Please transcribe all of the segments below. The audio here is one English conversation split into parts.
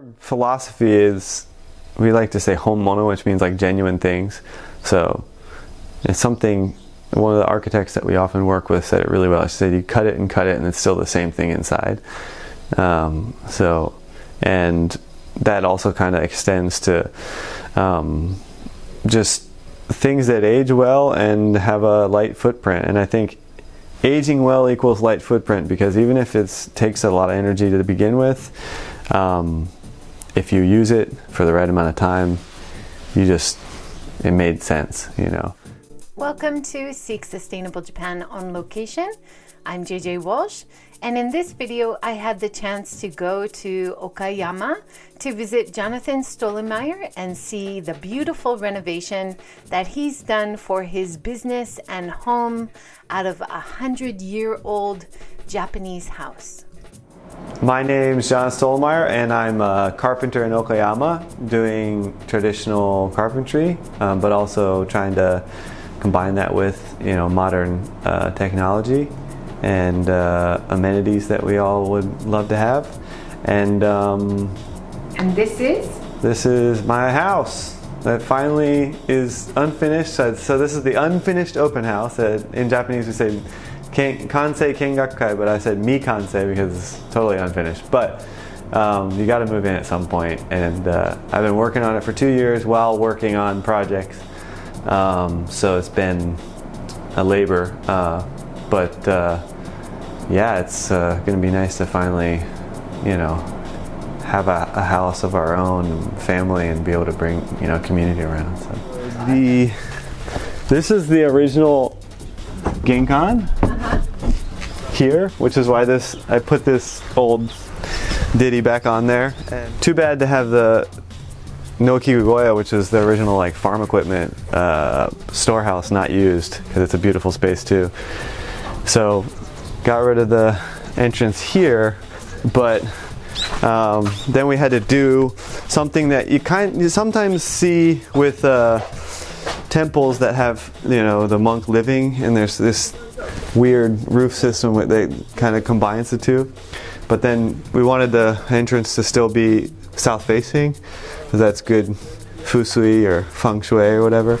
Our philosophy is we like to say honmono, which means like genuine things. So it's something one of the architects that we often work with said it really well. She said you cut it and cut it and it's still the same thing inside. Um, so and that also kind of extends to um, just things that age well and have a light footprint. And I think aging well equals light footprint because even if it takes a lot of energy to begin with, um, if you use it for the right amount of time, you just it made sense, you know. Welcome to Seek Sustainable Japan on location. I'm JJ Walsh, and in this video, I had the chance to go to Okayama to visit Jonathan Stollenmeyer and see the beautiful renovation that he's done for his business and home out of a hundred year old Japanese house. My name is Jon Stollenmeyer, and I'm a carpenter in Okayama doing traditional carpentry, um, but also trying to combine that with you know modern uh, technology and uh, amenities that we all would love to have. And um, And this is? this is my house that finally is unfinished. So, so this is the unfinished open house. That in Japanese we say ken- kansei kengakukai, but I said mi kansei because it's totally unfinished. But um, you got to move in at some point, and uh, I've been working on it for two years while working on projects. Um, so it's been a labor, uh, but uh, yeah, it's uh, going to be nice to finally, you know, have a, a house of our own family and be able to bring you know community around. So the this is the original Genkan here, which is why this I put this old ditty back on there. And too bad to have the no Kikugoya, which is the original like farm equipment uh, storehouse, not used because it's a beautiful space too. So got rid of the entrance here, but um, then we had to do something that you kind you sometimes see with uh, temples that have you know the monk living, and there's this weird roof system that kind of combines the two. But then we wanted the entrance to still be south facing, because that's good fusui or feng shui or whatever.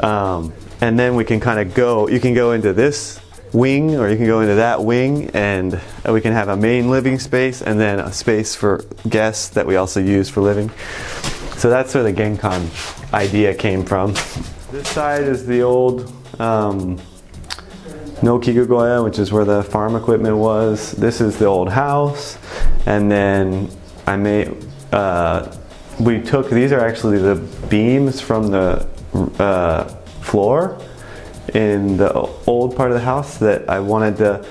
Um, and then we can kind of go. You can go into this wing or you can go into that wing and we can have a main living space and then a space for guests that we also use for living. So that's where the Genkan idea came from. This side is the old um, no Kikugoya, which is where the farm equipment was. This is the old house, and then I made. Uh, we took these are actually the beams from the uh, floor in the old part of the house that I wanted to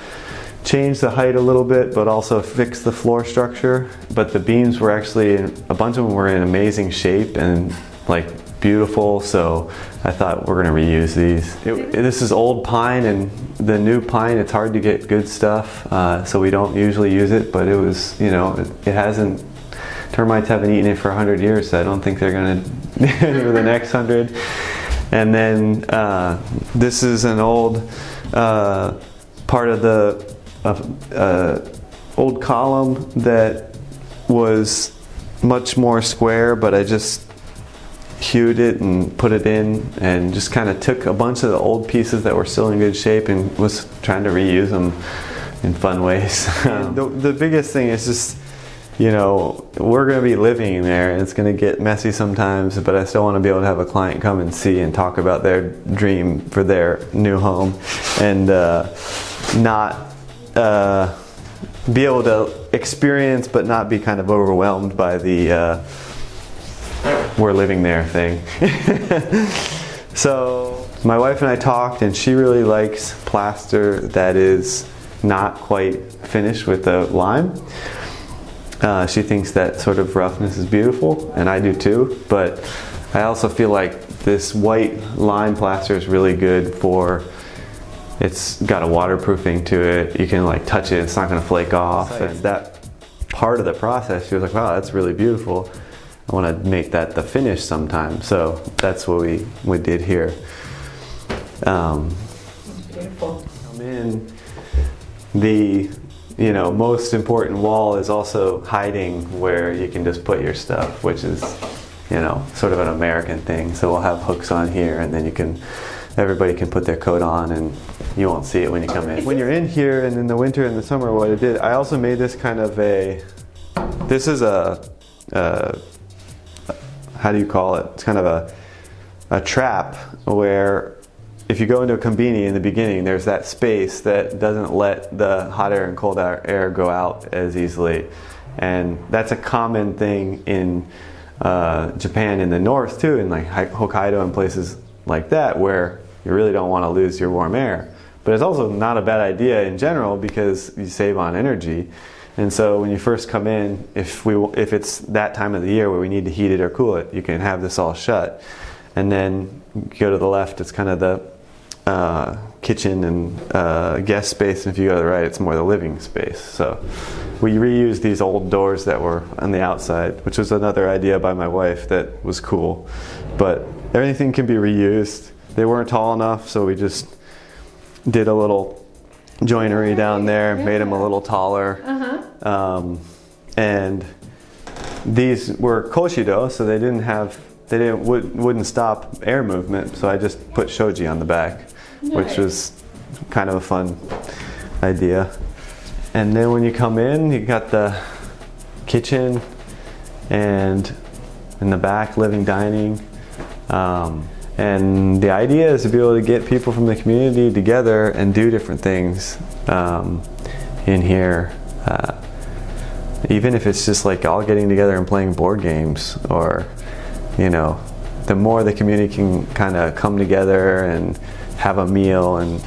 change the height a little bit, but also fix the floor structure. But the beams were actually a bunch of them were in amazing shape and like beautiful. So I thought we're gonna reuse these. It, this is old pine and the new pine. It's hard to get good stuff, uh, so we don't usually use it. But it was, you know, it, it hasn't. Termites haven't eaten it for hundred years, so I don't think they're gonna for the next hundred. And then uh, this is an old uh, part of the uh, old column that was much more square, but I just hewed it and put it in and just kind of took a bunch of the old pieces that were still in good shape and was trying to reuse them in fun ways. the, the biggest thing is just you know, we're going to be living there and it's going to get messy sometimes, but I still want to be able to have a client come and see and talk about their dream for their new home and uh, not uh, be able to experience but not be kind of overwhelmed by the uh, we're living there thing. so, my wife and I talked, and she really likes plaster that is not quite finished with the lime. Uh, she thinks that sort of roughness is beautiful, and I do too. But I also feel like this white lime plaster is really good for. It's got a waterproofing to it. You can like touch it; it's not going to flake off. And that part of the process, she was like, "Wow, that's really beautiful. I want to make that the finish sometime." So that's what we we did here. Um, Beautiful. come in the you know, most important wall is also hiding where you can just put your stuff, which is, you know, sort of an American thing. So we'll have hooks on here, and then you can, everybody can put their coat on, and you won't see it when you come in. When you're in here, and in the winter and the summer, what I did, I also made this kind of a, this is a, a how do you call it? It's kind of a, a trap where if you go into a kombini in the beginning, there's that space that doesn't let the hot air and cold air go out as easily. And that's a common thing in uh, Japan in the north too, in like Hokkaido and places like that, where you really don't want to lose your warm air. But it's also not a bad idea in general because you save on energy. And so when you first come in, if we if it's that time of the year where we need to heat it or cool it, you can have this all shut. And then go to the left, it's kind of the uh, kitchen and uh, guest space, and if you go to the right, it's more the living space. So we reused these old doors that were on the outside, which was another idea by my wife that was cool. But everything can be reused. They weren't tall enough, so we just did a little joinery down there, made them a little taller. Uh-huh. Um, and these were koshido, so they didn't have they didn't would, wouldn't stop air movement. So I just put shoji on the back which was kind of a fun idea. And then when you come in, you got the kitchen and in the back, living dining. Um, and the idea is to be able to get people from the community together and do different things um, in here. Uh, even if it's just like all getting together and playing board games, or, you know, the more the community can kind of come together and have a meal and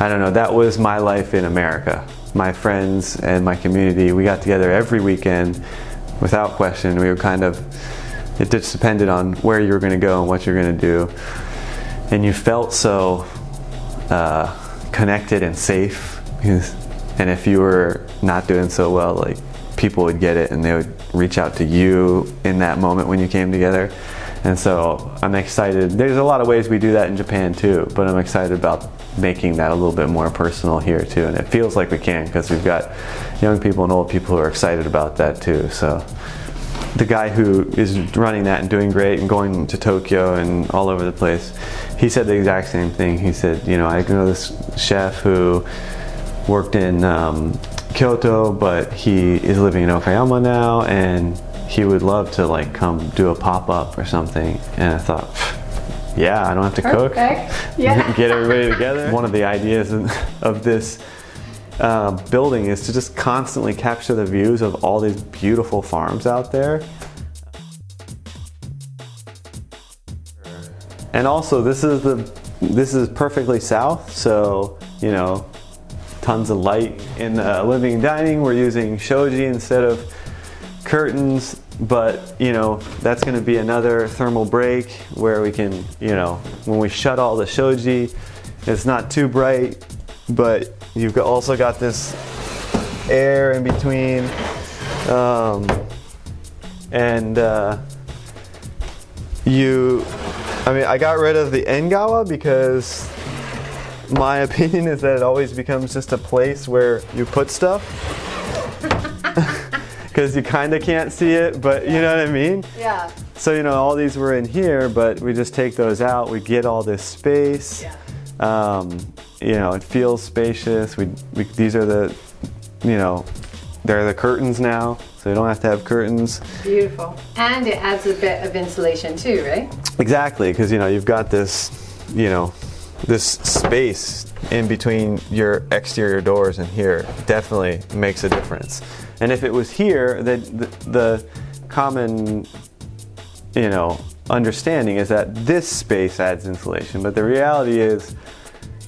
I don't know, that was my life in America. My friends and my community, we got together every weekend without question. We were kind of, it just depended on where you were going to go and what you're going to do. And you felt so uh, connected and safe. And if you were not doing so well, like people would get it and they would reach out to you in that moment when you came together. And so I'm excited. There's a lot of ways we do that in Japan too, but I'm excited about making that a little bit more personal here too. And it feels like we can because we've got young people and old people who are excited about that too. So the guy who is running that and doing great and going to Tokyo and all over the place, he said the exact same thing. He said, you know, I know this chef who worked in um, Kyoto, but he is living in Okayama now and he would love to like come do a pop up or something. And I thought, yeah, I don't have to Perfect. cook. Yeah. Get everybody together. One of the ideas of this uh, building is to just constantly capture the views of all these beautiful farms out there. And also, this is the this is perfectly south, so you know, tons of light in the living dining. We're using shoji instead of curtains but you know that's going to be another thermal break where we can you know when we shut all the shoji it's not too bright but you've also got this air in between um, and uh, you i mean i got rid of the engawa because my opinion is that it always becomes just a place where you put stuff because you kind of can't see it, but you know what I mean? Yeah. So, you know, all these were in here, but we just take those out. We get all this space. Yeah. Um, you know, it feels spacious. We, we, these are the, you know, they're the curtains now, so you don't have to have curtains. Beautiful. And it adds a bit of insulation too, right? Exactly, because, you know, you've got this, you know, this space in between your exterior doors and here definitely makes a difference. And if it was here, the, the, the common, you know, understanding is that this space adds insulation, but the reality is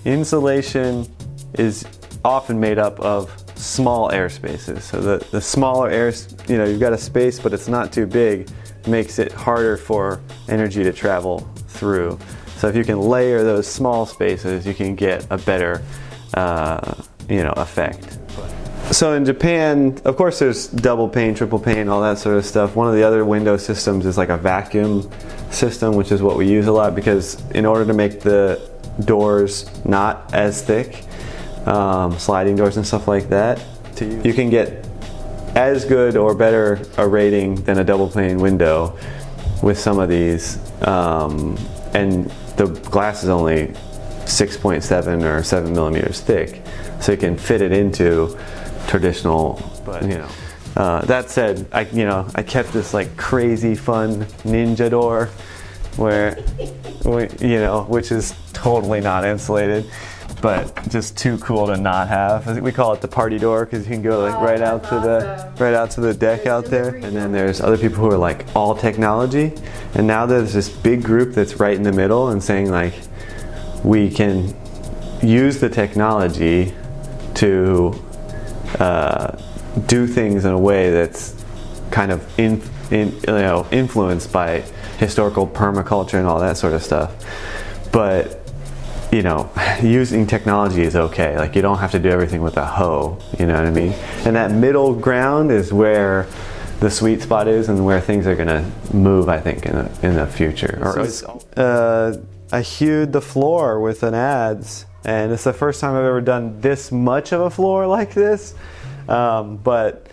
insulation is often made up of small air spaces. So the, the smaller air, you know, you've got a space, but it's not too big, makes it harder for energy to travel through. So if you can layer those small spaces, you can get a better, uh, you know, effect. So in Japan, of course, there's double pane, triple pane, all that sort of stuff. One of the other window systems is like a vacuum system, which is what we use a lot because in order to make the doors not as thick, um, sliding doors and stuff like that, to use. You can get as good or better a rating than a double pane window with some of these, um, and the glass is only 6.7 or 7 millimeters thick, so you can fit it into traditional. But you know, uh, that said, I you know I kept this like crazy fun ninja door, where, you know, which is totally not insulated but just too cool to not have. We call it the party door because you can go like right out to the right out to the deck out there. And then there's other people who are like all technology, and now there's this big group that's right in the middle and saying like we can use the technology to uh, do things in a way that's kind of in, in, you know influenced by historical permaculture and all that sort of stuff, but you know, using technology is okay. Like you don't have to do everything with a hoe, you know what I mean? And that middle ground is where the sweet spot is and where things are going to move, I think, in the, in the future. Uh, I hewed the floor with an adze, and it's the first time I've ever done this much of a floor like this. Um, but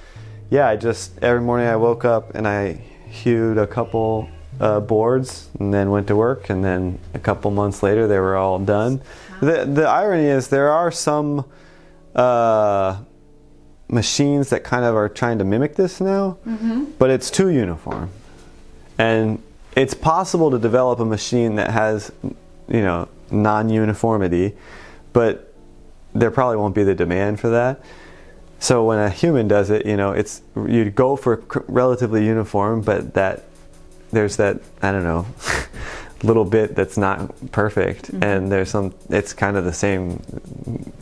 yeah, I just, every morning I woke up and I hewed a couple uh, boards and then went to work and then a couple months later they were all done. The, the irony is there are some uh, machines that kind of are trying to mimic this now mm-hmm. but it's too uniform. And it's possible to develop a machine that has you know non-uniformity but there probably won't be the demand for that. So when a human does it you know it's you go for relatively uniform but that there's that I don't know little bit that's not perfect mm-hmm. and there's some it's kind of the same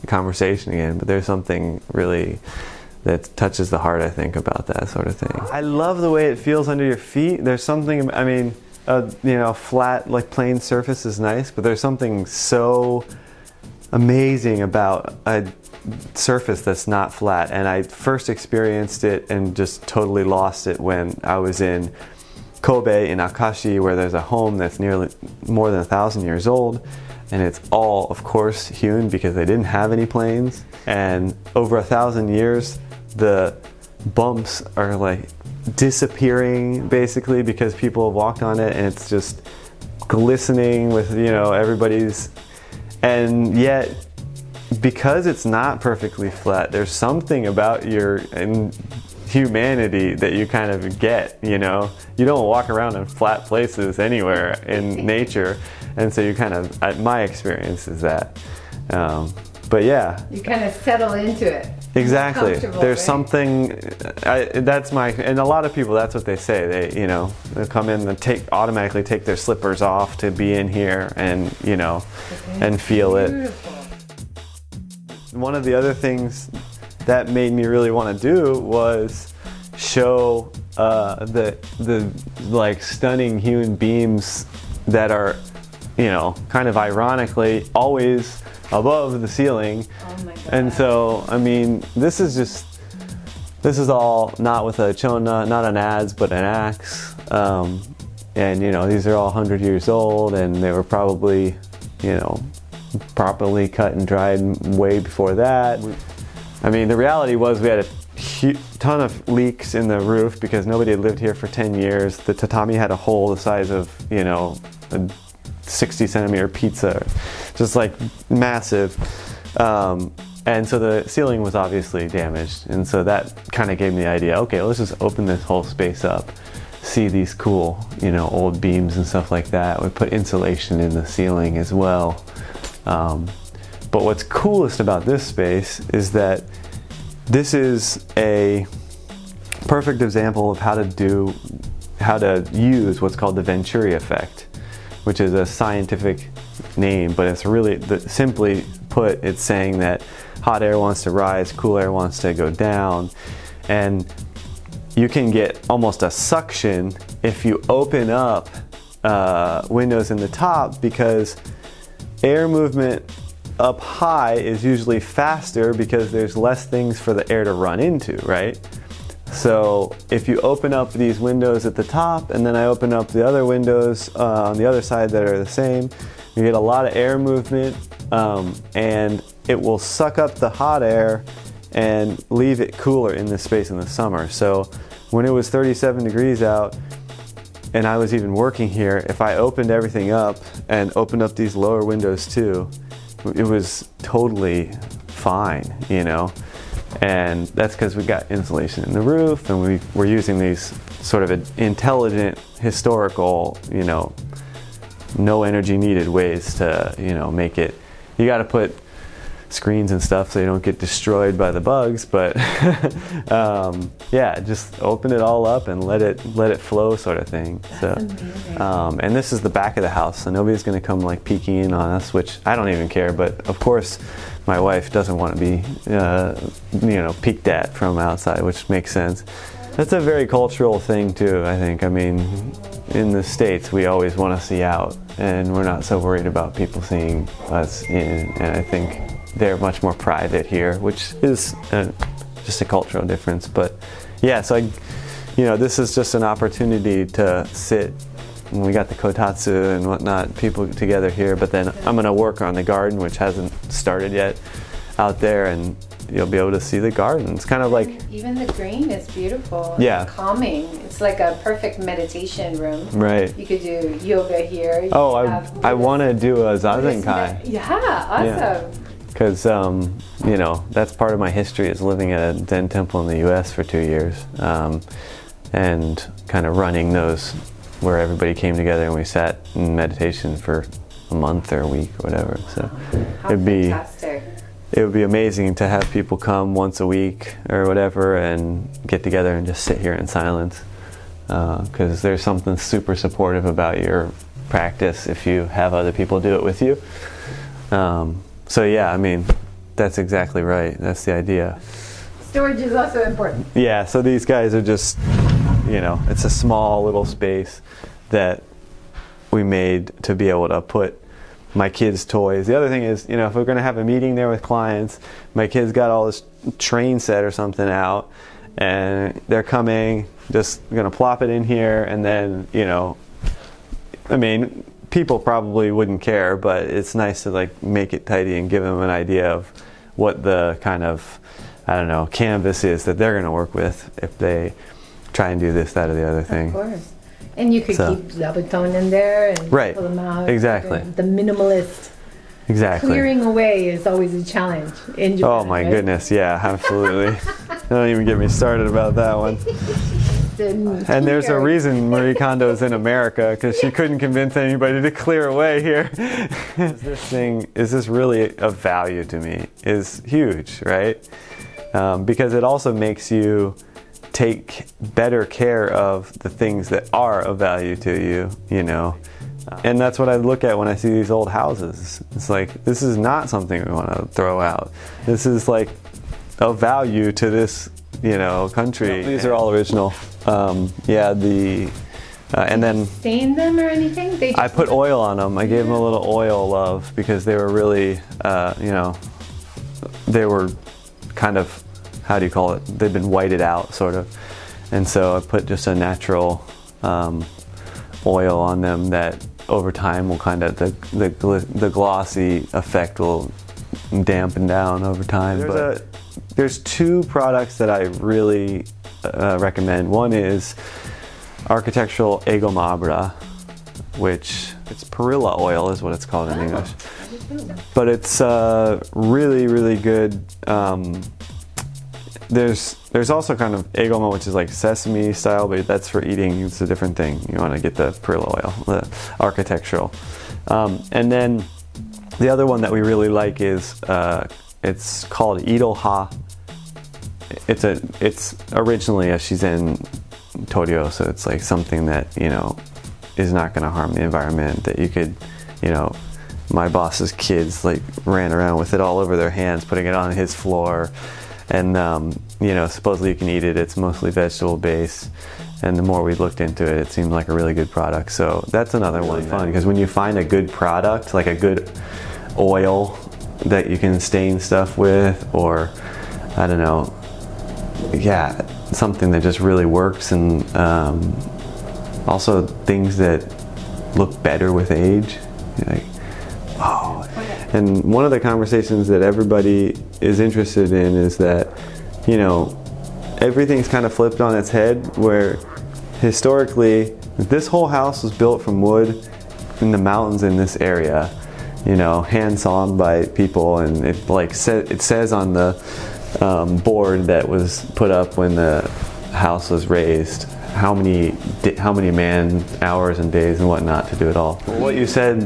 conversation again but there's something really that touches the heart I think about that sort of thing. I love the way it feels under your feet. There's something I mean a you know flat like plain surface is nice but there's something so amazing about a surface that's not flat and I first experienced it and just totally lost it when I was in Kobe in Akashi, where there's a home that's nearly more than a thousand years old, and it's all, of course, hewn because they didn't have any planes. And over a thousand years, the bumps are like disappearing basically because people have walked on it, and it's just glistening with you know everybody's. And yet, because it's not perfectly flat, there's something about your and humanity that you kind of get, you know. You don't walk around in flat places anywhere in nature, and so you kind of, my experience is that. Um, but yeah. You kind of settle into it. Exactly. There's right? something. I, that's my, and a lot of people. That's what they say. They, you know, they come in and take automatically take their slippers off to be in here, and you know, and feel Beautiful. it. One of the other things that made me really want to do was show uh, the the like stunning hewn beams that are, you know, kind of ironically always above the ceiling. Oh my God. And so, I mean, this is just this is all not with a chona, not an adze, but an axe. Um, and you know, these are all 100 years old, and they were probably, you know, properly cut and dried way before that. I mean, the reality was we had a ton of leaks in the roof because nobody had lived here for 10 years. The tatami had a hole the size of, you know, a 60 centimeter pizza, just like massive. Um, and so the ceiling was obviously damaged. And so that kind of gave me the idea okay, let's just open this whole space up, see these cool, you know, old beams and stuff like that. We put insulation in the ceiling as well. Um, but what's coolest about this space is that this is a perfect example of how to do, how to use what's called the Venturi effect, which is a scientific name, but it's really, the, simply put, it's saying that hot air wants to rise, cool air wants to go down, and you can get almost a suction if you open up uh, windows in the top because air movement up high is usually faster because there's less things for the air to run into, right? So if you open up these windows at the top and then I open up the other windows uh, on the other side that are the same, you get a lot of air movement um, and it will suck up the hot air and leave it cooler in this space in the summer. So when it was 37 degrees out and I was even working here, if I opened everything up and opened up these lower windows too, it was totally fine, you know. And that's because we got insulation in the roof and we were using these sort of intelligent historical, you know, no energy needed ways to, you know, make it. You got to put screens and stuff so you don't get destroyed by the bugs. But um, yeah, just open it all up and let it let it flow, sort of thing. That's so, um, and this is the back of the house, so nobody's going to come like peeking in on us, which I don't even care. But of course, my wife doesn't want to be, uh, you know, peeked at from outside, which makes sense. That's a very cultural thing too. I think. I mean, in the states, we always want to see out, and we're not so worried about people seeing us in. And I think they're much more private here, which is uh, just a cultural difference. But yeah, so I, you know, this is just an opportunity to sit. We got the kotatsu and whatnot, people together here. But then I'm gonna work on the garden, which hasn't started yet, out there, and you'll be able to see the garden. It's kind of like even the green is beautiful. Yeah. It's calming. It's like a perfect meditation room. right. You could do yoga here. You Oh, I I want to do a zazen zazenkai. med- Yeah, awesome. Because um, you know that's part of my history is living at a Zen temple in the U.S. for two years, um, and kind of running those where everybody came together and we sat in meditation for a month or a week or whatever. So How it'd be fantastic. it would be amazing to have people come once a week or whatever and get together and just sit here in silence because there's something super supportive about your practice if you have other people do it with you. Um, so yeah, I mean, that's exactly right. That's the idea. Storage is also important. Yeah, so these guys are just, you know, it's a small little space that we made to be able to put my kids' toys. The other thing is, you know, if we're going to have a meeting there with clients, my kids got all this train set or something out, and they're coming, just going to plop it in here, and then, you know, I mean, people probably wouldn't care, but it's nice to like make it tidy and give them an idea of what the kind of I don't know canvas is that they're going to work with if they try and do this, that, or the other thing. Of course. And you could So- keep Zabuton in there and Right. pull them out. Exactly. The minimalist Exactly. clearing away is always a challenge in oh Japan. Oh my right? goodness, yeah, absolutely. Don't even get me started about that one. And, And there's a reason Marie Kondo's in America because she couldn't convince anybody to clear away here. is this thing is this really of value to me? Is huge, right? Um, because it also makes you take better care of the things that are of value to you. You know. And that's what I look at when I see these old houses. It's like, this is not something we want to throw out. This is like of value to this, you know, country. These are all original. Um, yeah, the uh, and then stain them or anything? They I put oil on them. I gave them a little oil love because they were really, uh, you know, they were kind of, how do you call it? They've been whited out, sort of. And so I put just a natural um, oil on them that over time will kind of, the, the, gl- the glossy effect will dampen down over time. There's, a, there's two products that I really uh, recommend. One is architectural egomabra, which it's perilla oil is what it's called in English. But it's uh, really, really good. Um, there's there's also kind of egoma, which is like sesame style, but that's for eating. It's a different thing. You want to get the perilla oil, the architectural. Um, and then the other one that we really like is uh, it's called Idoha. It's a it's originally a Shizen Toryo, so it's like something that you know is not going to harm the environment. That you could, you know, my boss's kids like ran around with it all over their hands, putting it on his floor, and um, you know supposedly you can eat it. It's mostly vegetable based, and the more we looked into it, it seemed like a really good product. So that's another one fun because when you find a good product, like a good oil that you can stain stuff with, or I don't know, yeah, something that just really works, and um, also things that look better with age. You're like, oh, And one of the conversations that everybody is interested in is that, you know, everything's kind of flipped on its head where historically this whole house was built from wood in the mountains in this area you know hand sawn by people and it like sa- it says on the um, board that was put up when the house was raised how many how many man hours and days and whatnot to do it all what you said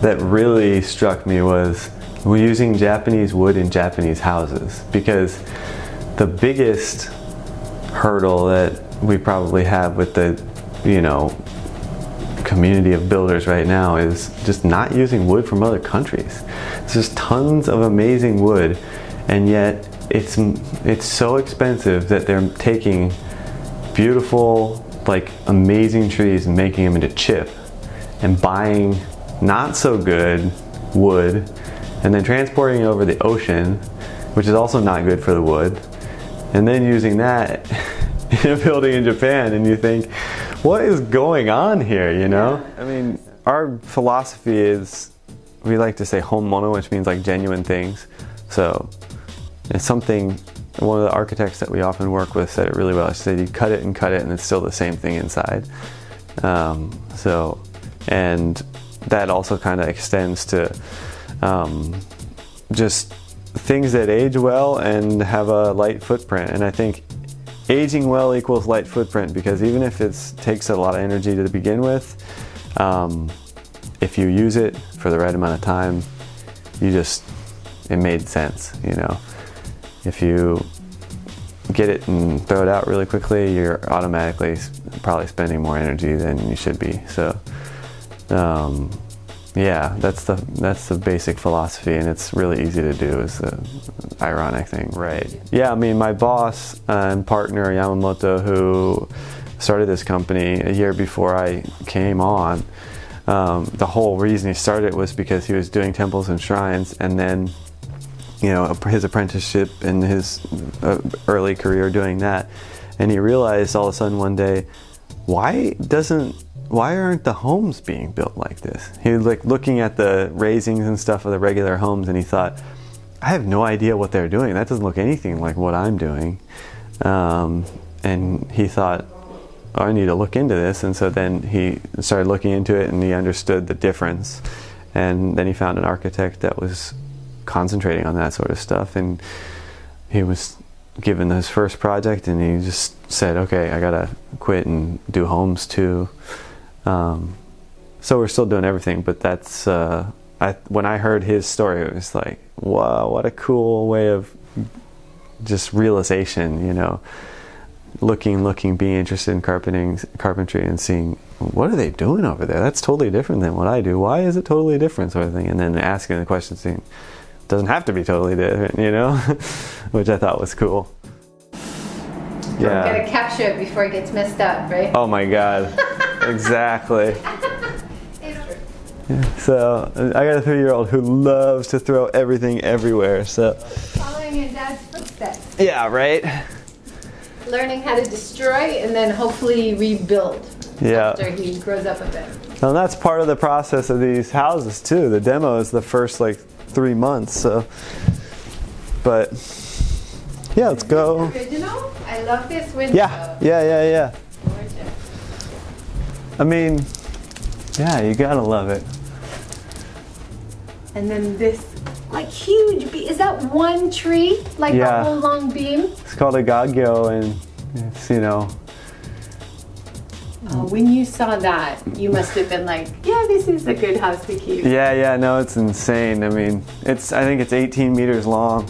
that really struck me was we're using japanese wood in japanese houses because the biggest hurdle that we probably have with the you know community of builders right now is just not using wood from other countries. There's just tons of amazing wood, and yet it's it's so expensive that they're taking beautiful, like amazing trees and making them into chip, and buying not so good wood, and then transporting it over the ocean, which is also not good for the wood, and then using that in a building in Japan, and you think what is going on here, you know? I mean, our philosophy is we like to say honmono, which means like genuine things. So it's something, one of the architects that we often work with said it really well. She said you cut it and cut it and it's still the same thing inside. Um, so, and that also kind of extends to um, just things that age well and have a light footprint. And I think aging well equals light footprint because even if it takes a lot of energy to begin with, um, if you use it for the right amount of time, you just, it made sense, you know. If you get it and throw it out really quickly, you're automatically probably spending more energy than you should be. So, um, yeah, that's the that's the basic philosophy, and it's really easy to do. Is the ironic thing, right? Yeah, I mean, my boss and partner Yamamoto, who started this company a year before I came on, um, the whole reason he started it was because he was doing temples and shrines, and then you know his apprenticeship and his uh, early career doing that, and he realized all of a sudden one day, why doesn't why aren't the homes being built like this? He was like looking at the raisings and stuff of the regular homes, and he thought, I have no idea what they're doing. That doesn't look anything like what I'm doing. Um, and he thought, oh, I need to look into this. And so then he started looking into it, and he understood the difference. And then he found an architect that was concentrating on that sort of stuff, and he was given his first project, and he just said, "Okay, I gotta quit and do homes too." Um, so we're still doing everything, but that's uh, I, when I heard his story, it was like, wow, what a cool way of just realization, you know, looking, looking, being interested in carpeting, carpentry, and seeing what are they doing over there. That's totally different than what I do. Why is it totally different, sort of thing, and then asking the question, saying, doesn't have to be totally different, you know, which I thought was cool. Yeah. Gotta capture it before it gets messed up, right? Oh my god. exactly. Yeah, so I got a three-year-old who loves to throw everything everywhere. So following your dad's footsteps. Yeah, right. Learning how to destroy and then hopefully rebuild. Yeah. After he grows up a bit. And that's part of the process of these houses too. The demo is the first like three months. So, but yeah, let's go. Original. I love this window. Yeah, yeah, yeah, yeah. I mean, yeah, you gotta love it. And then this like huge beam. Is that one tree? Like yeah. a whole long beam? It's called a gagyo and it's, you know. Oh, when you saw that, you must have been like, yeah, this is a good house to keep. Yeah, yeah, no, it's insane. I mean, it's I think it's 18 meters long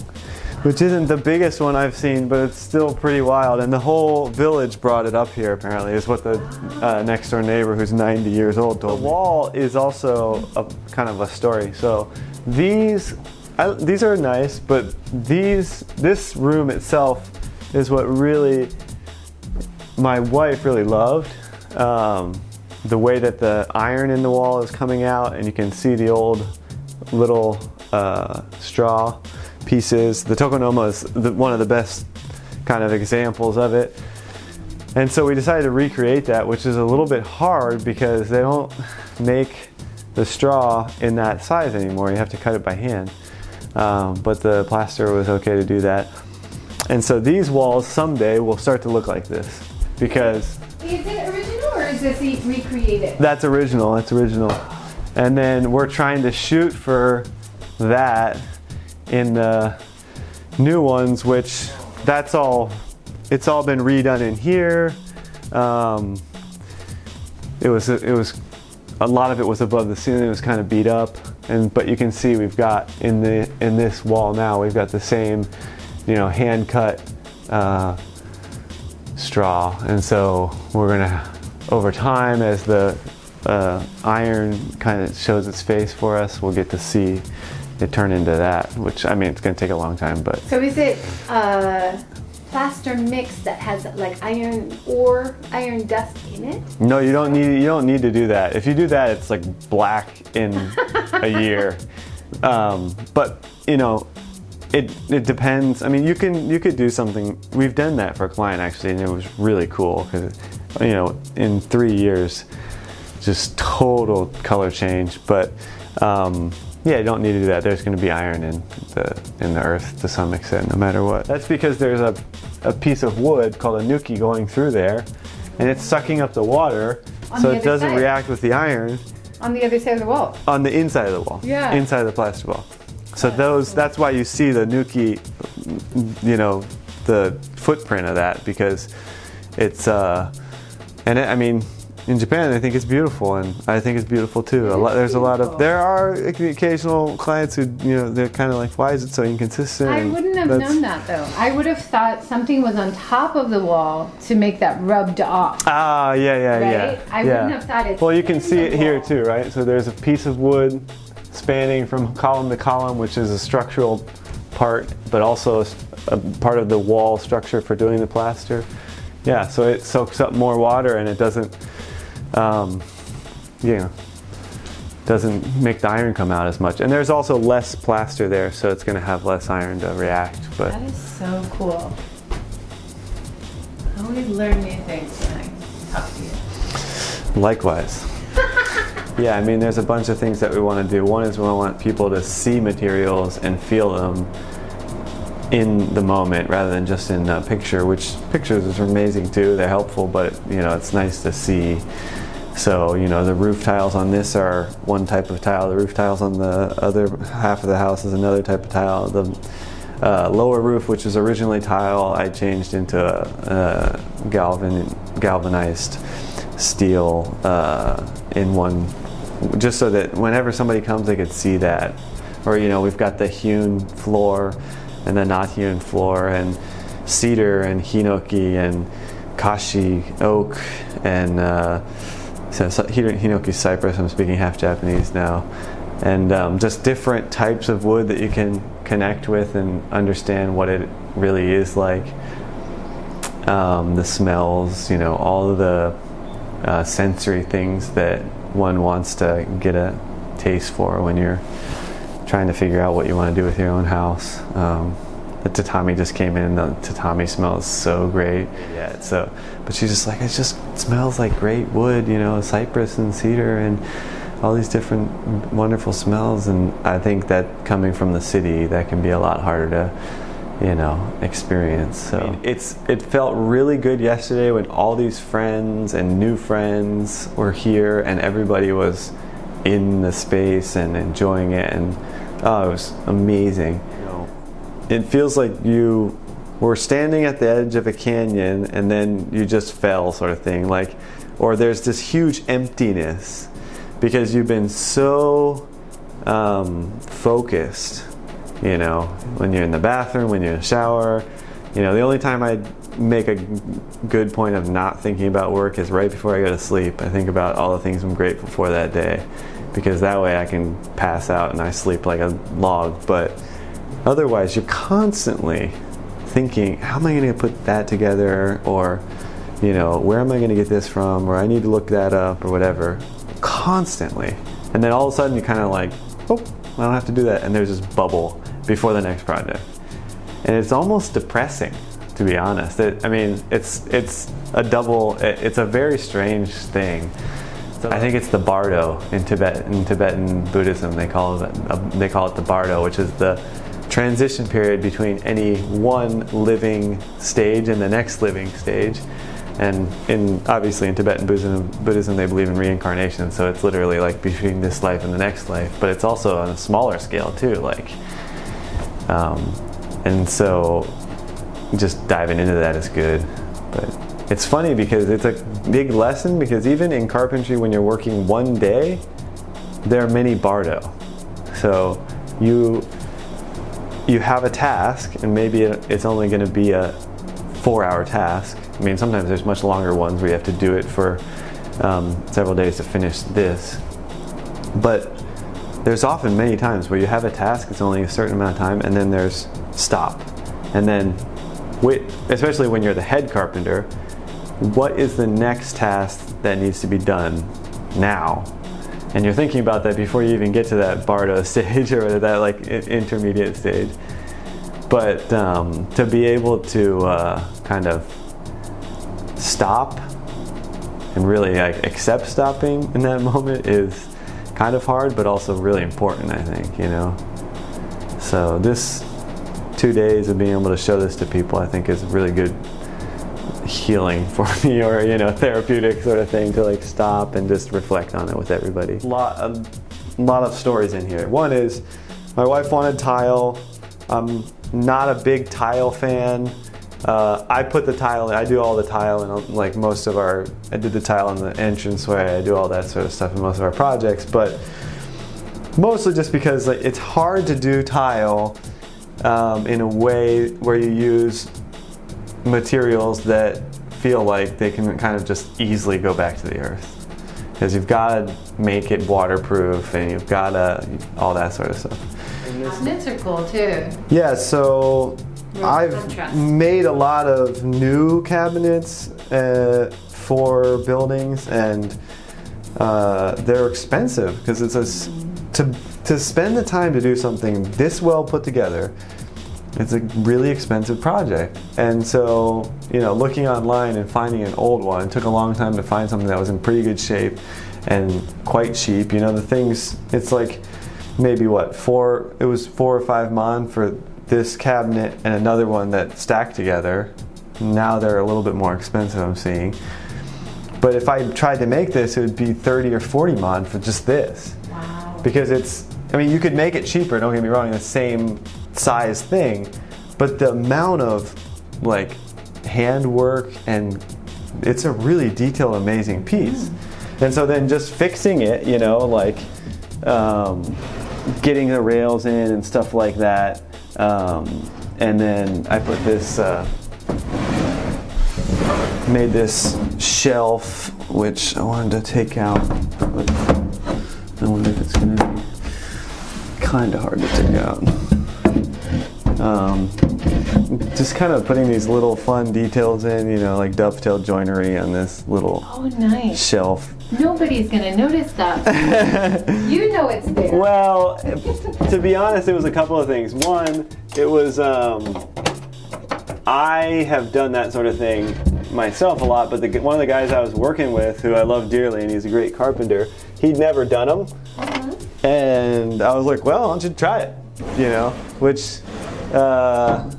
which isn't the biggest one I've seen, but it's still pretty wild. And the whole village brought it up here, apparently, is what the uh, next door neighbor, who's 90 years old, told me. The wall is also a kind of a story. So these, I, these are nice, but these, this room itself is what really my wife really loved. Um, the way that the iron in the wall is coming out, and you can see the old little uh, straw pieces. The tokonoma is the, one of the best kind of examples of it. And so we decided to recreate that, which is a little bit hard because they don't make the straw in that size anymore. You have to cut it by hand. Um, but the plaster was okay to do that. And so these walls someday will start to look like this because E- recreated? that's original. That's original. And then we're trying to shoot for that in the new ones, which that's all. It's all been redone in here. Um, it was it was a lot of it was above the ceiling. It was kind of beat up, and but you can see we've got in the in this wall now we've got the same, you know, hand cut uh, straw, and so we're gonna over time as the uh, iron kind of shows its face for us, we'll get to see it turn into that. Which I mean, it's gonna take a long time, but So is it a plaster mix that has like iron or iron dust in it? No, you don't need you don't need to do that. If you do that, it's like black in a year. Um, but you know, it it depends. I mean, you can you could do something. We've done that for a client actually, and it was really cool because you know in three years, just total color change. But um, yeah, you don't need to do that. There's going to be iron in the in the earth to some extent, no matter what. That's because there's a a piece of wood called a nuki going through there, and it's sucking up the water, On so the it doesn't side. react with the iron On the other side of the wall. on the inside of the wall. Yeah. Inside of the plaster wall. So those that's why you see the nuki you know, the footprint of that because it's uh and it, I mean in Japan, I think it's beautiful, and I think it's beautiful too. A lot, there's a lot of there are occasional clients who you know they're kind of like, why is it so inconsistent? I wouldn't have known that though. I would have thought something was on top of the wall to make that rubbed off. Ah, yeah, yeah, yeah. Right? I yeah. wouldn't have thought it. Well, you can see it here too, right? So there's a piece of wood spanning from column to column, which is a structural part, but also a part of the wall structure for doing the plaster. Yeah, so it soaks up more water and it doesn't, um, you know, doesn't make the iron come out as much. And there's also less plaster there, so it's going to have less iron to react. But That is so cool. I always learn new things when I talk to you. Likewise. yeah, I mean, there's a bunch of things that we want to do. One is we want people to see materials and feel them in the moment rather than just in a picture, which pictures are amazing too. They're helpful, but you know, it's nice to see. So, you know, the roof tiles on this are one type of tile, the roof tiles on the other half of the house is another type of tile. The uh, lower roof, which was originally tile, I changed into a, a galvan, galvanized steel uh, in one, just so that whenever somebody comes, they could see that. Or, you know, we've got the hewn floor and the not hewn floor, and cedar and hinoki and kashi oak and uh, so, so Hino- hinoki cypress. I'm speaking half Japanese now, and um, just different types of wood that you can connect with and understand what it really is like. Um, the smells, you know, all of the uh, sensory things that one wants to get a taste for when you're trying to figure out what you want to do with your own house. Um, the tatami just came in. The tatami smells so great. Yeah. So, but she's just like, it just smells like great wood, you know, cypress and cedar and all these different wonderful smells. And I think that coming from the city, that can be a lot harder to, you know, experience. So it's it felt really good yesterday when all these friends and new friends were here and everybody was in the space and enjoying it and oh, it was amazing. It feels like you were standing at the edge of a canyon and then you just fell, sort of thing. Like, or there's this huge emptiness because you've been so um, focused. You know, when you're in the bathroom, when you're in the shower. You know, the only time I make a good point of not thinking about work is right before I go to sleep. I think about all the things I'm grateful for that day because that way I can pass out and I sleep like a log. But otherwise, you're constantly thinking, how am I going to put that together? Or, you know, where am I going to get this from? Or I need to look that up or whatever. Constantly. And then all of a sudden, you kind of like, oh, I don't have to do that. And there's this bubble before the next project. And it's almost depressing, to be honest. It, I mean, it's it's a double. it- It's a very strange thing I think it's the bardo in Tibet. In Tibetan Buddhism, they call it uh, they call it the bardo, which is the transition period between any one living stage and the next living stage. And in obviously in Tibetan Buddhism, Buddhism, they believe in reincarnation, so it's literally like between this life and the next life. But it's also on a smaller scale too, like. Um, and so, just diving into that is good, but it's funny because it's a big lesson because even in carpentry when you're working one day there are many bardo. So you you have a task and maybe it's only going to be a four hour task. I mean sometimes there's much longer ones where you have to do it for um, several days to finish this. But there's often many times where you have a task it's only a certain amount of time and then there's stop. And then especially when you're the head carpenter what is the next task that needs to be done now? And you're thinking about that before you even get to that Bardo stage or that like intermediate stage. But um, to be able to uh, kind of stop and really like, accept stopping in that moment is kind of hard, but also really important, I think, you know. So this two days of being able to show this to people, I think is really good healing for me or you know therapeutic sort of thing to like stop and just reflect on it with everybody. A lot, a lot of stories in here. One is my wife wanted tile. I'm not a big tile fan. Uh, I put the tile in, I do all the tile and like most of our, I did the tile in the entranceway, I do all that sort of stuff in most of our projects, but mostly just because like, it's hard to do tile um, in a way where you use materials that feel like they can kind of just easily go back to the earth. Because you've got to make it waterproof and you've got to, all that sort of stuff. Cabinets are cool too. Yeah, so I've contrast. made a lot of new cabinets uh, for buildings and uh, they're expensive because it's a, to, to spend the time to do something this well put together it's a really expensive project. And so, you know, looking online and finding an old one took a long time to find something that was in pretty good shape and quite cheap. You know, the things, it's like maybe what, four, it was four or five mon for this cabinet and another one that stacked together. Now they're a little bit more expensive, I'm seeing. But if I tried to make this, it would be 30 or 40 mon for just this. Wow. Because it's, I mean, you could make it cheaper, don't get me wrong, the same size thing, but the amount of like handwork and it's a really detailed, amazing piece. Mm. And so then just fixing it, you know, like um, getting the rails in and stuff like that. Um, and then I put this, uh, made this shelf, which I wanted to take out. But I wonder if it's to be kind of hard to take out. Um, just kind of putting these little fun details in, you know, like dovetail joinery on this little oh, nice. shelf. Nobody's gonna notice that. you know it's there. Well, to be honest, it was a couple of things. One, it was um, I have done that sort of thing myself a lot, but the, one of the guys I was working with, who I love dearly, and he's a great carpenter, he'd never done them, mm-hmm. and I was like, well, why don't you try it? You know, which uh,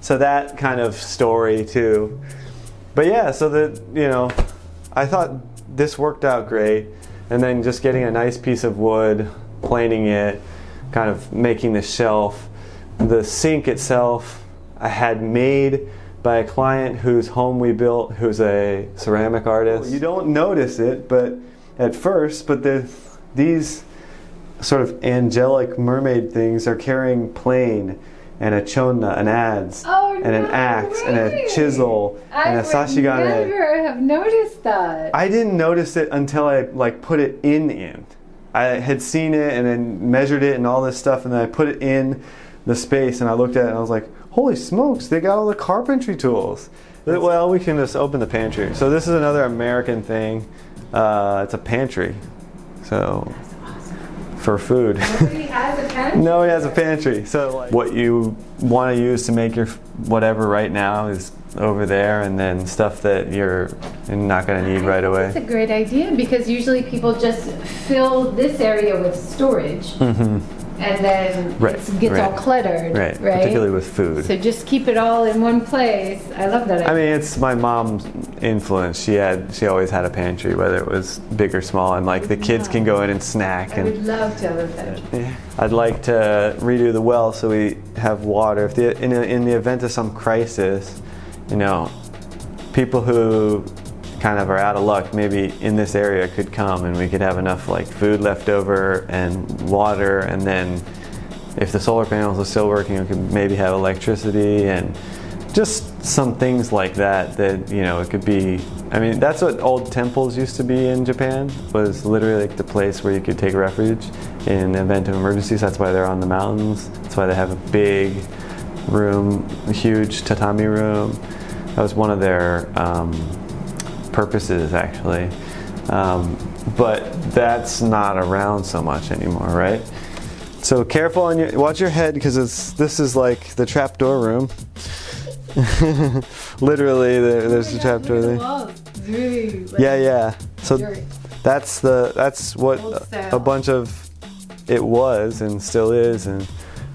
so that kind of story too. But yeah, so that you know, I thought this worked out great, and then just getting a nice piece of wood, planing it, kind of making the shelf. The sink itself, I had made by a client whose home we built, who's a ceramic artist. You don't notice it, but at first, but the, these sort of angelic mermaid things are carrying plane and a chona, an adze, oh, and an axe, and a chisel, I and a sashigane. I never have noticed that. I didn't notice it until I like put it in in. I had seen it and then measured it and all this stuff, and then I put it in the space, and I looked at it and I was like, "Holy smokes! They got all the carpentry tools." Well, we can just open the pantry. So this is another American thing. Uh, it's a pantry. So for food. Nobody has a pantry. no, he has a pantry. So like, what you want to use to make your whatever right now is over there, and then stuff that you're not going to need right away. That's a great idea because usually people just fill this area with storage mm-hmm. And then. Right, it gets right. all cluttered. Right, particularly with food. So just keep it all in one place. I love that. I mean, it's my mom's influence. She had, she always had a pantry, whether it was big or small, and like the kids can go in and snack. I And would love to have that. Yeah. I'd like to redo the well so we have water. If the in, a, in the event of some crisis, you know, people who kind of are out of luck, maybe in this area could come and we could have enough like food left over and water, and then if the solar panels are still working, we could maybe have electricity and just some things like that. That you know, it could be. I mean, that's what old temples used to be in Japan. Was literally like the place where you could take refuge in the event of emergencies. That's why they're on the mountains. That's why they have a big room, a huge tatami room. That was one of their um, purposes, actually. Um, but that's not around so much anymore, right? So careful on your watch your head because it's this is like the trapdoor room. Literally, there, there's the trapdoor there. Yeah, yeah. So Dirt. that's the that's what a, a bunch of it was and still is and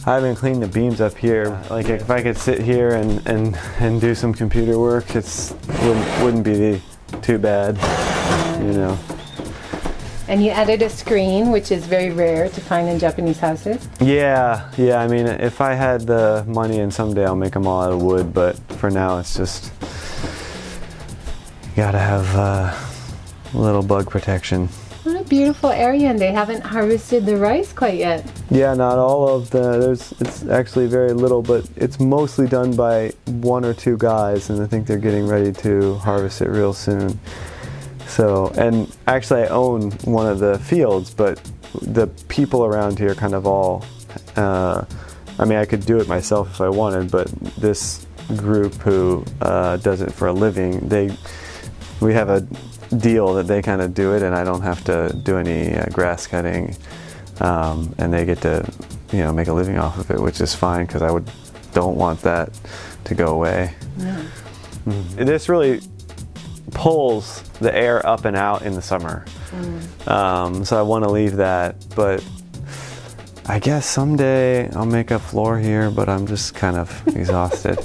I haven't cleaned the beams up here. Like if I could sit here and, and, and do some computer work, it's wouldn't, wouldn't be too bad, you know. And you added a screen, which is very rare to find in Japanese houses. Yeah, yeah. I mean, if I had the money and someday I'll make them all out of wood, but for now it's just you gotta have uh, a little bug protection. Beautiful area, and they haven't harvested the rice quite yet. Yeah, not all of the. There's it's actually very little, but it's mostly done by one or two guys, and I think they're getting ready to harvest it real soon. So, and actually, I own one of the fields, but the people around here kind of all. Uh, I mean, I could do it myself if I wanted, but this group who uh, does it for a living, they we have a deal that they kind of do it, and I don't have to do any uh, grass cutting, um, and they get to, you know, make a living off of it, which is fine because I would don't want that to go away. Mhm. This really pulls the air up and out in the summer, um, so I want to leave that, but. I guess someday I'll make a floor here, but I'm just kind of exhausted.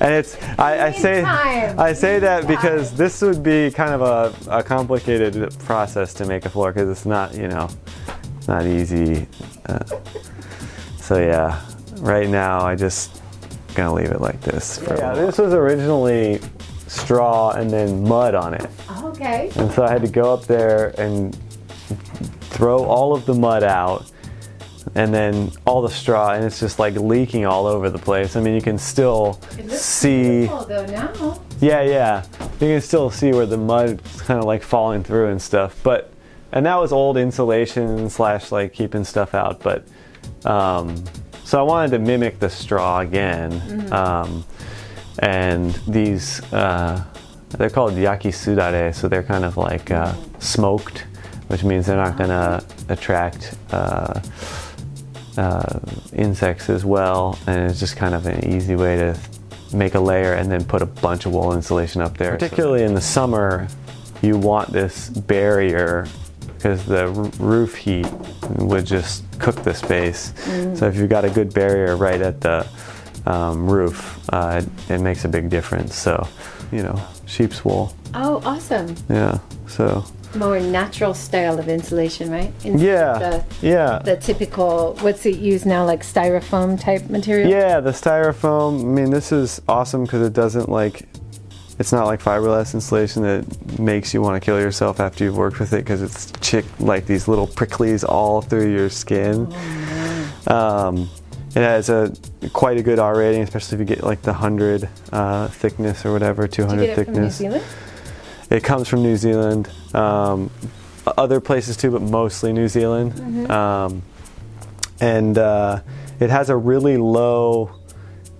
and it's I, I say time. I say that because this would be kind of a, a complicated process to make a floor because it's not you know not easy. Uh, so yeah, right now I just gonna leave it like this. For yeah, this was originally straw and then mud on it, Okay. and so I had to go up there and throw all of the mud out. And then all the straw, and it's just like leaking all over the place. I mean, you can still see. beautiful though now. Yeah, yeah. You can still see where the mud kind of like falling through and stuff. But and that was old insulation slash like keeping stuff out. But um, so I wanted to mimic the straw again. Um, and these uh, they're called yakisudare, so they're kind of like uh, smoked, which means they're not gonna attract. Uh, uh, insects as well, and it's just kind of an easy way to make a layer and then put a bunch of wool insulation up there. Particularly in the summer, you want this barrier because the r- roof heat would just cook the space. So if you've got a good barrier right at the um, roof, uh, it, it makes a big difference. So, you know, sheep's wool. Oh, awesome. Yeah. So. More natural style of insulation, right? Instead Yeah. of yeah. The, the typical, what's it used now, like styrofoam type material? Yeah, the styrofoam. I mean, this is awesome because it doesn't like. It's not like fiberglass insulation that makes you want to kill yourself after you've worked with it because it's chick like these little pricklies all through your skin. Um, it has a quite a good R rating, especially if you get like the hundred uh, thickness or whatever, two hundred Did you hundred get it from New thickness. Zealand? It comes from New Zealand, um, other places too, but mostly New Zealand. Um, and uh, it has a really low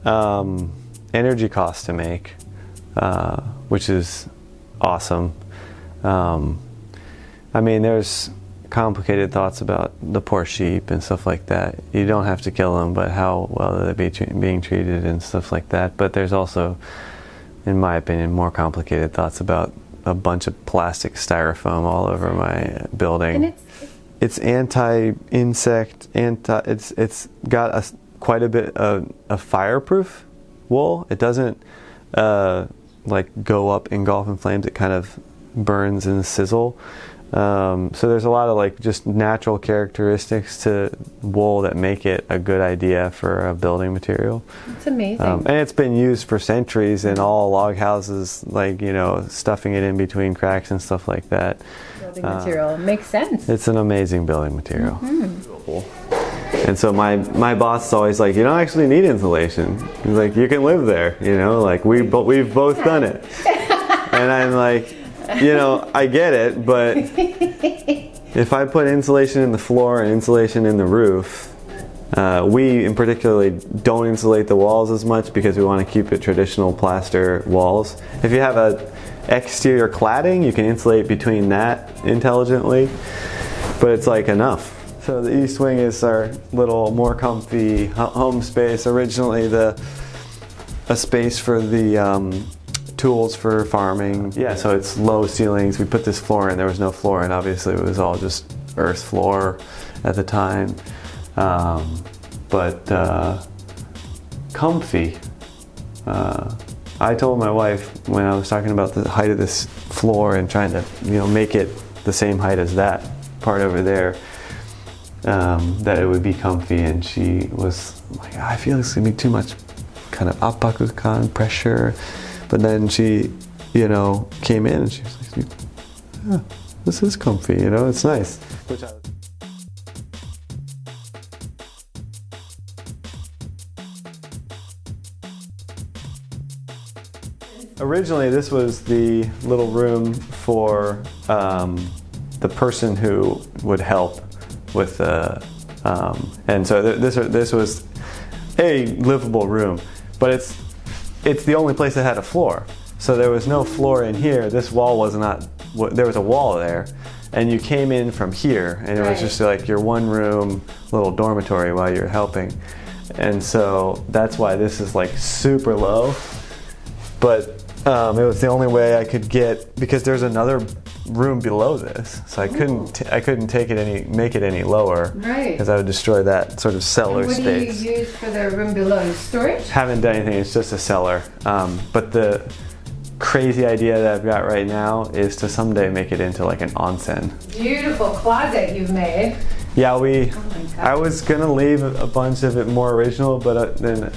um, energy cost to make, uh, which is awesome. Um, I mean, there's complicated thoughts about the poor sheep and stuff like that. You don't have to kill them, but how well are they be being treated and stuff like that. But there's also in my opinion, more complicated thoughts about a bunch of plastic styrofoam all over my building. And it's it's anti-insect, anti. It's it's got a quite a bit of a fireproof wool. It doesn't uh, like go up, engulf in flames. It kind of burns and sizzle. Um, so there's a lot of like just natural characteristics to wool that make it a good idea for a building material. it's amazing. Um, and it's been used for centuries in all log houses, like you know, stuffing it in between cracks and stuff like that. Building uh, material makes sense. It's an amazing building material. Mm-hmm. And so my my boss is always like, you don't actually need insulation. He's like, you can live there. You know, like we but we've both done it. and I'm like, you know, I get it, but if I put insulation in the floor and insulation in the roof. Uh, we, in particularly, don't insulate the walls as much because we want to keep it traditional plaster walls. If you have a exterior cladding, you can insulate between that intelligently, but it's like enough. So the east wing is our little more comfy home space. Originally, the a space for the um, tools for farming. Yeah, so it's low ceilings. We put this floor in. There was no floor, and obviously it was all just earth floor at the time. Um, but uh, comfy. Uh, I told my wife when I was talking about the height of this floor and trying to, you know, make it the same height as that part over there, um, that it would be comfy. And she was like, I feel it's gonna be too much kind of appakukan pressure. But then she, you know, came in and she was like, yeah, this is comfy, you know, it's nice. Originally, this was the little room for um, the person who would help with the, um, and so th- this this was a livable room, but it's it's the only place that had a floor. So there was no floor in here. This wall was not. There was a wall there, and you came in from here, and it was just like your one room little dormitory while you're helping, and so that's why this is like super low but um, it was the only way I could get because there's another room below this, so I couldn't t- I couldn't take it any make it any lower Right. because I would destroy that sort of cellar what space. do you use for the room below? Storage? Haven't done anything. It's just a cellar. Um, but the crazy idea that I've got right now is to someday make it into like an onsen. Beautiful closet you've made. Yeah, we. Oh my God. I was gonna leave a a bunch of it more original, but uh, then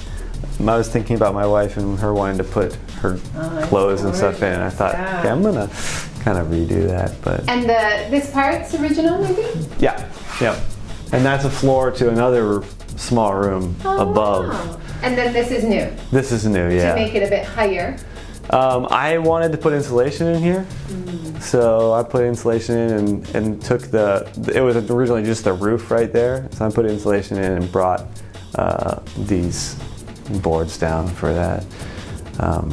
I was thinking about my wife and her wanting to put her Oh, clothes and stuff in. I thought, yeah. okay, I'm gonna kind of redo that, but And the this part's original, maybe? yeah, yeah. And that's a floor to another small room above. Oh, wow. And then this is new This is new, yeah. to make it a bit higher. Um, I wanted to put insulation in here, Mm. so I put insulation in and, and took the. It was originally just the roof right there, so I put insulation in and brought uh, these boards down for that, um,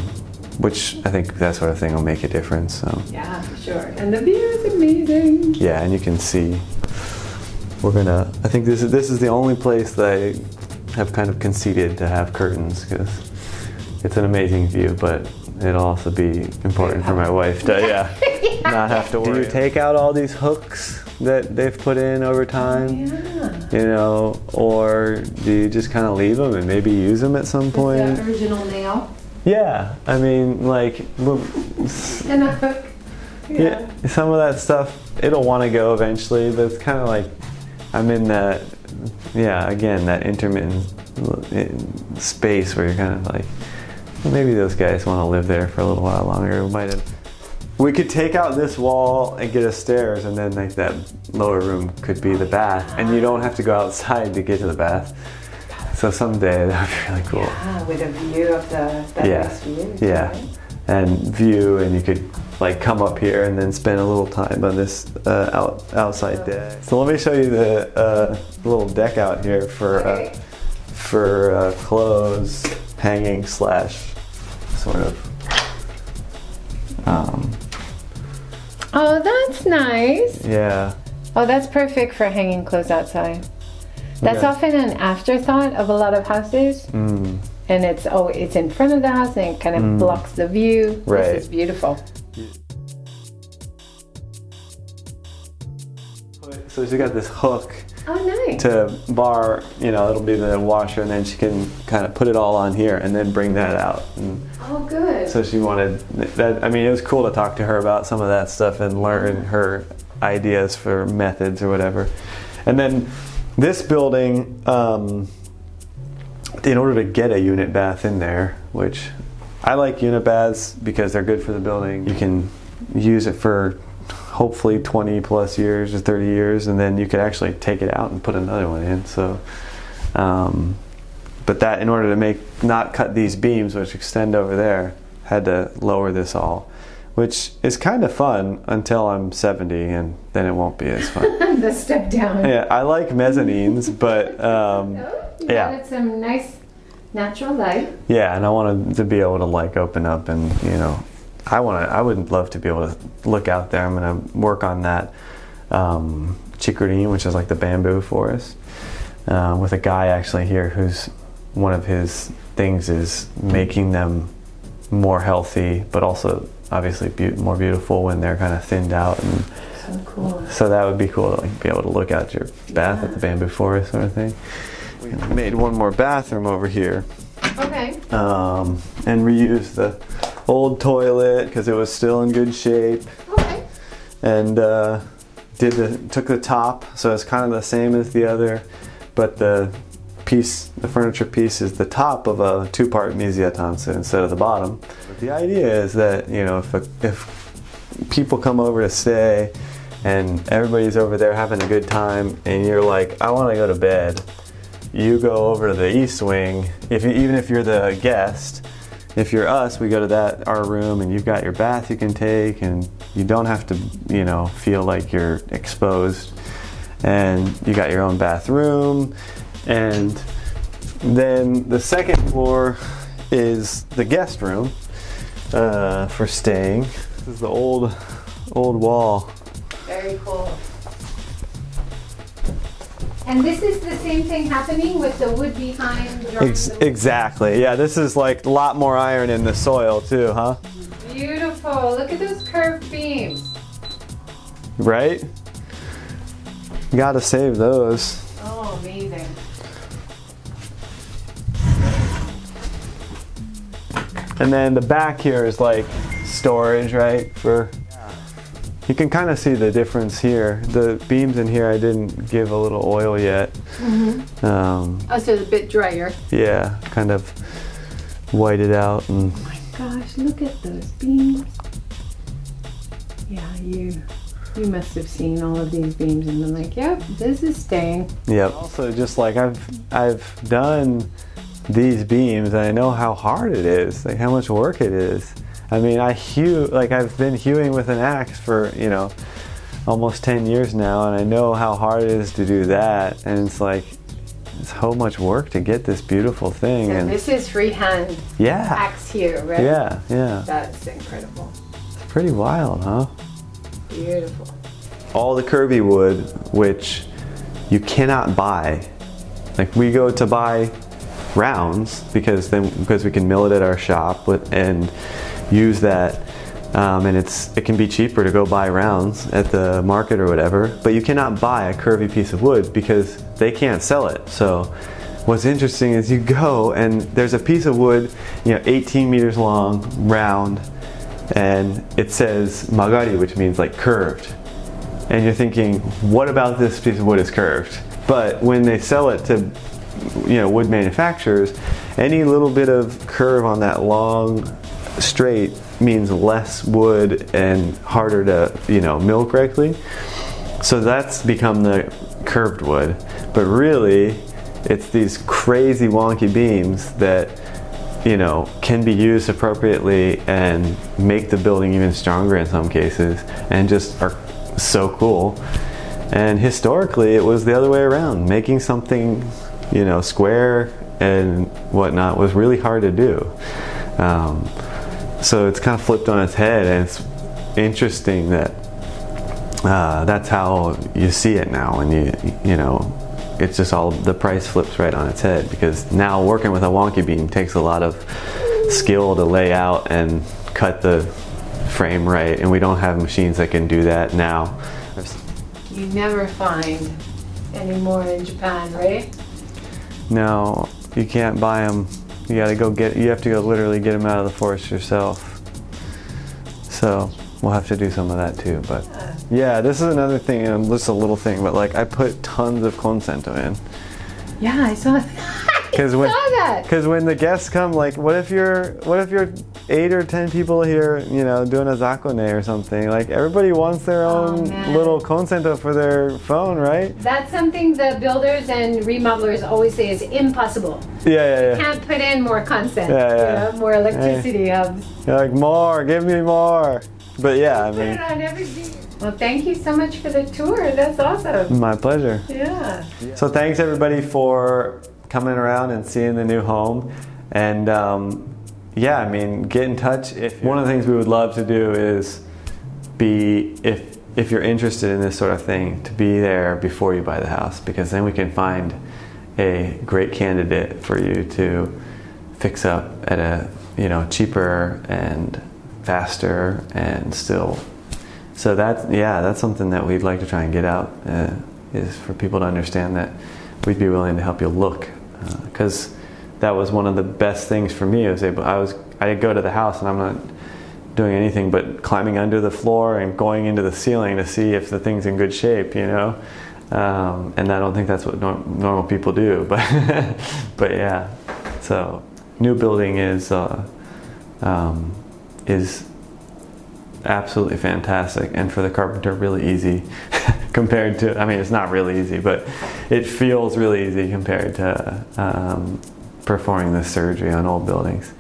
which I think that sort of thing will make a difference. So Yeah, for sure. And the view is amazing. yeah, and you can see we're gonna. I think this is this is the only place that I have kind of conceded to have curtains because it's an amazing view, but it'll also be important for my wife to yeah, not have to worry. Do you take out all these hooks that they've put in over time? Yeah. You know, or do you just kind of leave them and maybe use them at some point? The original nail Yeah, I mean, like, and a hook. yeah, some of that stuff it'll want to go eventually, but it's kind of like I'm in that, yeah, again that intermittent space where you're kind of like, well, maybe those guys want to live there for a little while longer. We might have. We could take out this wall and get a stairs, and then like that lower room could be the bath, and you don't have to go outside to get to the bath. So someday that would be really cool. Ah, with a view of the that Yeah. nice view. Yeah. right? And view, and you could like come up here and then spend a little time on this uh, out outside deck. So let me show you the uh, little deck out here for Okay. uh, for uh, clothes hanging slash sort of. Um, Oh, that's nice. yeah. Oh, that's perfect for hanging clothes outside. That's Okay. often an afterthought of a lot of houses. Mm. and it's oh it's in front of the house and it kind of blocks the view. Right. This is beautiful. So she got this hook Oh nice. to bar, you know, it'll be the washer, and then she can kind of put it all on here and then bring that out. And oh good. so she wanted that. I mean, it was cool to talk to her about some of that stuff and learn her ideas for methods or whatever. And then this building, um, in order to get a unit bath in there, which I like unit baths because they're good for the building. You can use it for hopefully 20 plus years or 30 years, and then you could actually take it out and put another one in. So, um, but that in order to make not cut these beams which extend over there, had to lower this all, which is kind of fun until I'm 70, and then it won't be as fun. the step down. yeah, I like mezzanines, but um, You Yeah. some nice natural light. Yeah, and I wanted to be able to like open up and you know, I want to. I would love to be able to look out there. I'm gonna work on that um, which is like the bamboo forest, uh, with a guy actually here who's one of his things is making them more healthy, but also obviously be- more beautiful when they're kind of thinned out and. So cool. So that would be cool to like, be able to look out your bath at the bamboo forest sort of thing. We made one more bathroom over here Okay. um, and reused the old toilet because it was still in good shape Okay. and uh, did the took the top so it's kind of the same as the other but the piece the furniture piece is the top of a two-part mizuya tansu instead of the bottom. But the idea is that you know if a, if people come over to stay and everybody's over there having a good time and you're like i want to go to bed you go over to the east wing. If you, even if you're the guest if you're us we go to that our room and you've got your bath you can take and you don't have to you know feel like you're exposed. And you got your own bathroom and then the second floor is the guest room uh, for staying this is the old old wall Very cool. And this is the same thing happening with the wood behind. Ex- the- exactly yeah this is like a lot more iron in the soil too huh Beautiful. Look at those curved beams. right You gotta save those Oh, amazing. And then the back here is like storage, right? For you can kind of see the difference here. The beams in here, I didn't give a little oil yet. Um, Oh, so it's a bit drier. yeah, kind of white it out and Oh my Gosh, look at those beams. Yeah, you you must have seen all of these beams and been like, yep, this is staying. Yep. Also, just like I've I've done these beams, and I know how hard it is, like how much work it is. I mean, I hew like I've been hewing with an axe for you know almost ten years now, and I know how hard it is to do that. And it's like it's so much work to get this beautiful thing. And And this is freehand yeah, axe here, right? yeah, yeah. That's incredible. It's pretty wild, huh? Beautiful. all the curvy wood which you cannot buy like we go to buy rounds because then because we can mill it at our shop with, and use that um, and it's it can be cheaper to go buy rounds at the market or whatever but you cannot buy a curvy piece of wood because they can't sell it so what's interesting is you go and there's a piece of wood you know 18 meters long round and it says magari which means like curved and you're thinking, what about this piece of wood is curved? But when they sell it to, you know, wood manufacturers, any little bit of curve on that long straight means less wood and harder to, you know, mill correctly. So that's become the curved wood. But really, it's these crazy wonky beams that, you know, can be used appropriately and make the building even stronger in some cases and just are so cool. And historically, it was the other way around. Making something, you know, square and whatnot was really hard to do. Um, so it's kind of flipped on its head, and it's interesting that uh, that's how you see it now. And you, you know, it's just all the price flips right on its head because now working with a wonky beam takes a lot of skill to lay out and cut the frame right, and we don't have machines that can do that now. You never find any more in Japan, right? No, you can't buy them. You gotta go get. You have to go literally get them out of the forest yourself. So we'll have to do some of that too. But yeah, this is another thing. Just a little thing, but like I put tons of konsento in. Yeah, I saw. Because when. Because when the guests come, like, what if you're, what if you're eight or ten people here, you know, doing a zakone or something? Like, everybody wants their Oh, own man. little konsento for their phone, right? That's something the builders and remodelers always say is impossible. Yeah, yeah, yeah. Can't put in more consent, Yeah, yeah. you know, more electricity hubs. You're like, more, give me more. But yeah, I mean. Well, thank you so much for the tour. That's awesome. my pleasure. Yeah. So thanks everybody for coming around and seeing the new home. And um, yeah, I mean, get in touch. If one of the things we would love to do is be if if you're interested in this sort of thing, to be there before you buy the house, because then we can find a great candidate for you to fix up at a you know cheaper and faster and still so that's yeah, that's something that we'd like to try and get out uh, is for people to understand that we'd be willing to help you look because that was one of the best things for me. I was able, I was I go to the house and I'm not doing anything but climbing under the floor and going into the ceiling to see if the thing's in good shape, you know. Um, and I don't think that's what nor- normal people do, but but yeah. So new building is uh, um, is absolutely fantastic and for the carpenter really easy compared to i mean it's not really easy but it feels really easy compared to um, performing this surgery on old buildings.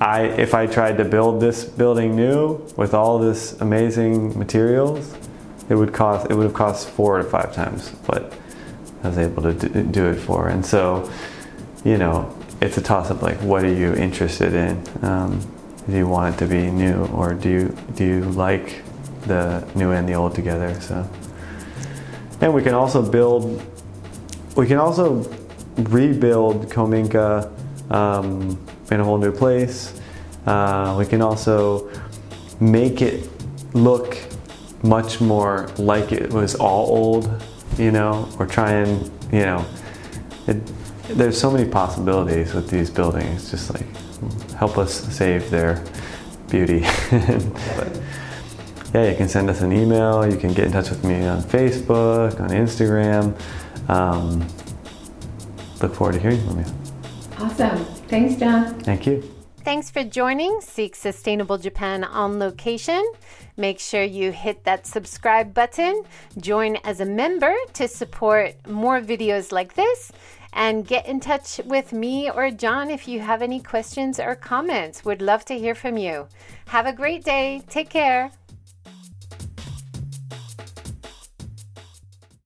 I if i tried to build this building new with all this amazing materials it would cost it would have cost four to five times what i was able to do, it for. And so you know it's a toss up like what are you interested in? Um, do you want it to be new or do you do you like the new and the old together? So and we can also build we can also rebuild Kominka um, in a whole new place. Uh, we can also make it look much more like it was all old you know or try and you know it, there's so many possibilities with these buildings just like help us save their beauty. But yeah you can send us an email you can get in touch with me on facebook on instagram um, look forward to hearing from you Awesome. Thanks, Jon. thank you Thanks for joining Seek Sustainable Japan on location. Make sure you hit that subscribe button, join as a member to support more videos like this, and get in touch with me or Jon if you have any questions or comments. Would love to hear from you. Have a great day. Take care.